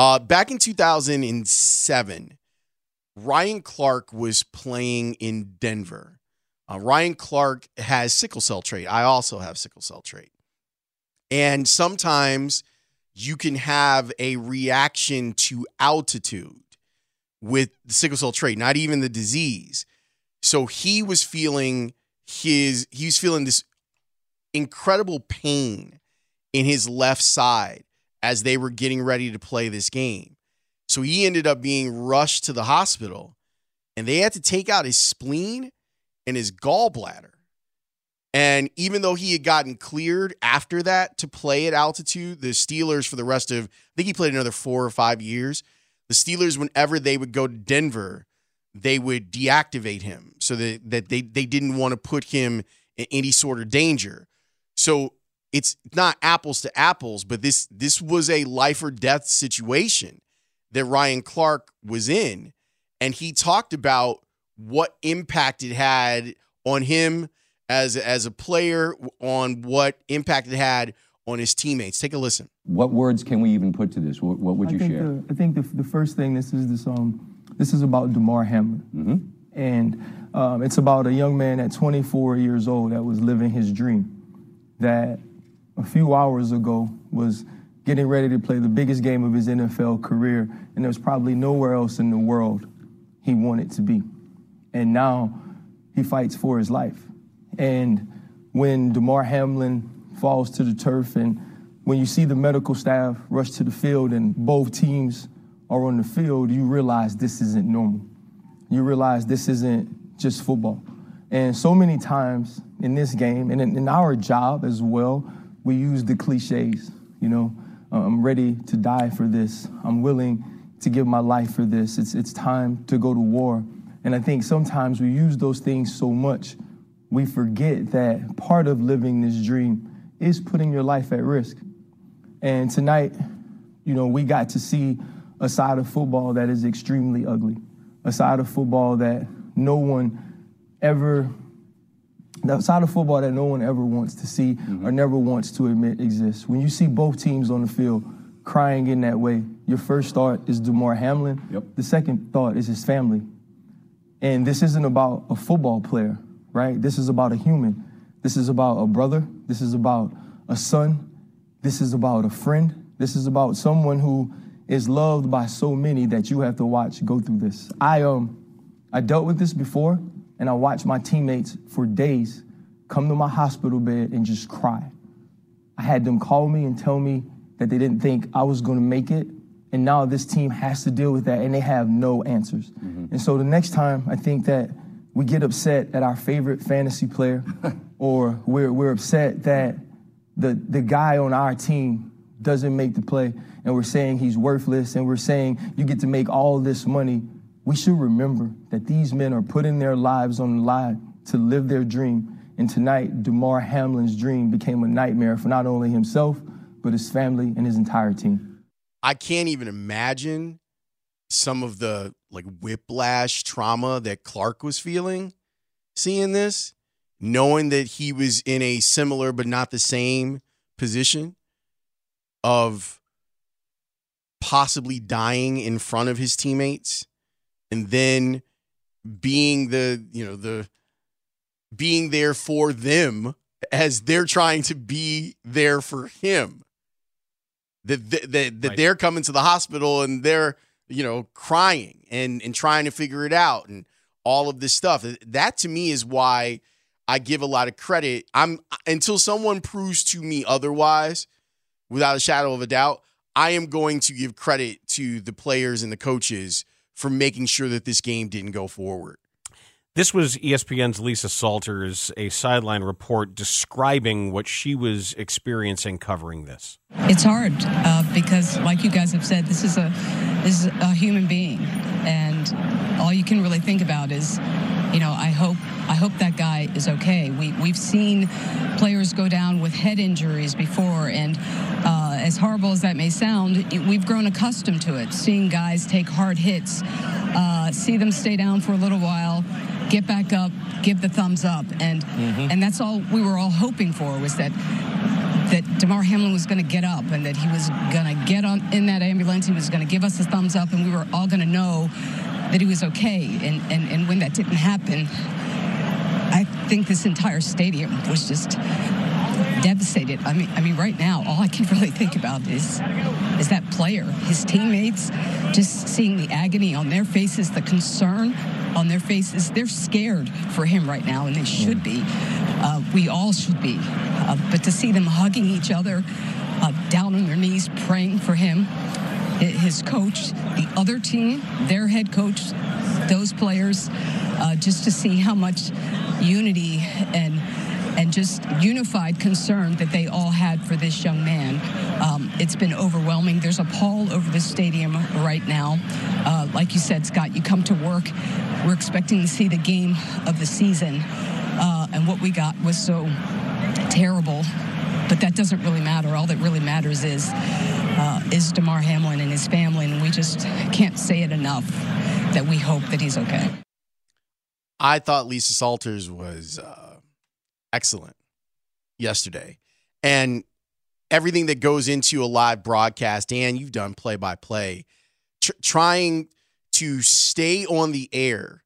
Uh, back in 2007, Ryan Clark was playing in Denver. Uh, Ryan Clark has sickle cell trait. I also have sickle cell trait. And sometimes you can have a reaction to altitude with the sickle cell trait, not even the disease. So he was feeling his he was feeling this incredible pain in his left side as they were getting ready to play this game. So he ended up being rushed to the hospital and they had to take out his spleen and his gallbladder. And even though he had gotten cleared after that to play at altitude, the Steelers for the rest of, I think he played another four or five years. The Steelers, whenever they would go to Denver, they would deactivate him so that, that they, they didn't want to put him in any sort of danger. So it's not apples to apples, but this this was a life or death situation that Ryan Clark was in. And he talked about what impact it had on him as as a player, on what impact it had on his teammates. Take a listen. What words can we even put to this? What, what would I you think share? The, I think the, the first thing this is this um this is about Damar Hamlin, Mm-hmm. and um, it's about a young man at 24 years old that was living his dream, that a few hours ago was getting ready to play the biggest game of his NFL career, and there's probably nowhere else in the world he wanted to be, and now he fights for his life, and when Damar Hamlin falls to the turf and when you see the medical staff rush to the field and both teams are on the field, you realize this isn't normal. You realize this isn't just football. And so many times in this game and in, in our job as well, we use the cliches. You know, "Uh, I'm ready to die for this. I'm willing to give my life for this. It's, it's time to go to war. And I think sometimes we use those things so much, we forget that part of living this dream is putting your life at risk. And tonight, you know, we got to see a side of football that is extremely ugly, a side of football that no one ever, the side of football that no one ever wants to see or never wants to admit exists. When you see both teams on the field crying in that way, your first thought is Damar Hamlin. Yep. The second thought is his family. And this isn't about a football player, right? This is about a human. This is about a brother. This is about a son. This is about a friend. This is about someone who is loved by so many that you have to watch go through this. I um I dealt with this before and I watched my teammates for days come to my hospital bed and just cry. I had them call me and tell me that they didn't think I was going to make it. And now this team has to deal with that and they have no answers. Mm-hmm. And so the next time I think that we get upset at our favorite fantasy player or we're, we're upset that the, the guy on our team doesn't make the play and we're saying he's worthless and we're saying you get to make all this money, we should remember that these men are putting their lives on the line to live their dream. And tonight, Damar Hamlin's dream became a nightmare for not only himself, but his family and his entire team. I can't even imagine some of the like whiplash trauma that Clark was feeling seeing this, knowing that he was in a similar but not the same position of possibly dying in front of his teammates and then being the, you know, the being there for them as they're trying to be there for him. That that, that, that Right. they're coming to the hospital and they're you know crying and and trying to figure it out and all of this stuff. That to me is why i give a lot of credit. I'm until someone proves to me otherwise without a shadow of a doubt i am going to give credit to the players and the coaches for making sure that this game didn't go forward This was ESPN's Lisa Salters, a sideline report describing what she was experiencing covering this. It's hard uh, because, like you guys have said, this is a this is a human being, and all you can really think about is, you know, I hope I hope that guy is okay. We we've seen players go down with head injuries before, and as horrible as that may sound, we've grown accustomed to it. Seeing guys take hard hits, uh, see them stay down for a little while, get back up, give the thumbs up, and and that's all we were all hoping for was that that Damar Hamlin was going to get up and that he was going to get on in that ambulance. He was going to give us a thumbs up, and we were all going to know that he was okay. And, and and when that didn't happen, I think this entire stadium was just devastated. I mean, I mean, right now, all I can really think about is is that player, his teammates, just seeing the agony on their faces, the concern on their faces. They're scared for him right now, and they should be. Uh, we all should be. Uh, but to see them hugging each other, uh, down on their knees, praying for him, his coach, the other team, their head coach, those players, uh, just to see how much unity and and just unified concern that they all had for this young man. Um, it's been overwhelming. There's a pall over the stadium right now. Uh, like you said, Scott, you come to work. We're expecting to see the game of the season, uh, and what we got was so terrible. But that doesn't really matter. All that really matters is uh, is Damar Hamlin and his family, and we just can't say it enough that we hope that he's okay. I thought Lisa Salters was uh, excellent yesterday. And everything that goes into a live broadcast, and you've done play by play, trying to stay on the air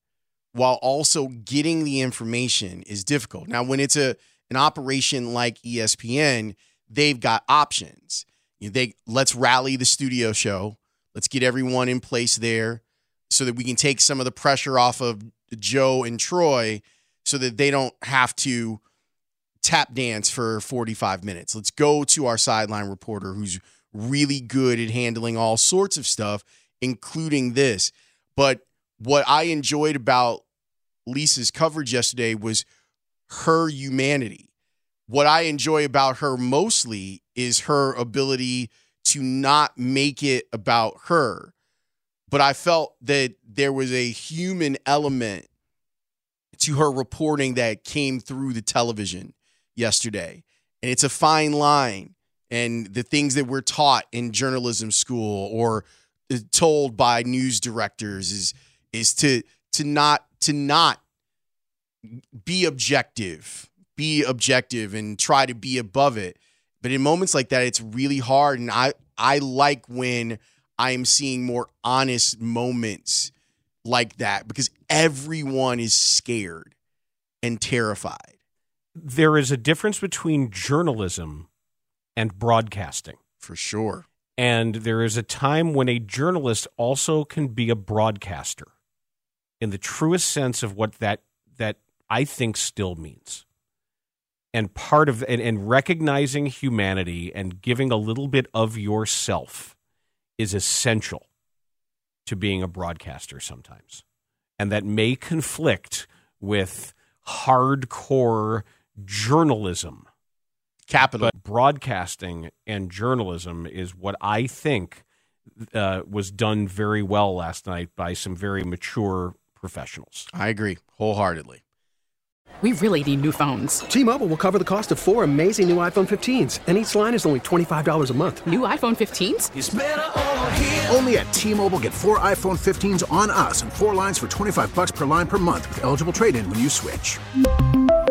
while also getting the information is difficult. Now, when it's a an operation like ESPN, they've got options. You know, they let's rally the studio show. Let's get everyone in place there so that we can take some of the pressure off of Joe and Troy so that they don't have to tap dance for 45 minutes. Let's go to our sideline reporter who's really good at handling all sorts of stuff, including this. But what I enjoyed about Lisa's coverage yesterday was her humanity. What I enjoy about her mostly is her ability to not make it about her. But I felt that there was a human element to her reporting that came through the television yesterday. And it's a fine line. And the things that we're taught in journalism school or uh, told by news directors is is to to not to not be objective, be objective and try to be above it. But in moments like that, it's really hard. And I I like when I am seeing more honest moments like that because everyone is scared and terrified. There is a difference between journalism and broadcasting. For sure. And there is a time when a journalist also can be a broadcaster in the truest sense of what that that I think still means. And part of and, and recognizing humanity and giving a little bit of yourself is essential to being a broadcaster sometimes. And that may conflict with hardcore journalism. Capital. But broadcasting and journalism is what I think uh, was done very well last night by some very mature professionals. I agree wholeheartedly. We really need new phones. T-Mobile will cover the cost of four amazing new iPhone 15s, and each line is only $25 a month. New iPhone 15s? Only at T-Mobile get four iPhone 15s on us and four lines for 25 bucks per line per month with eligible trade-in when you switch.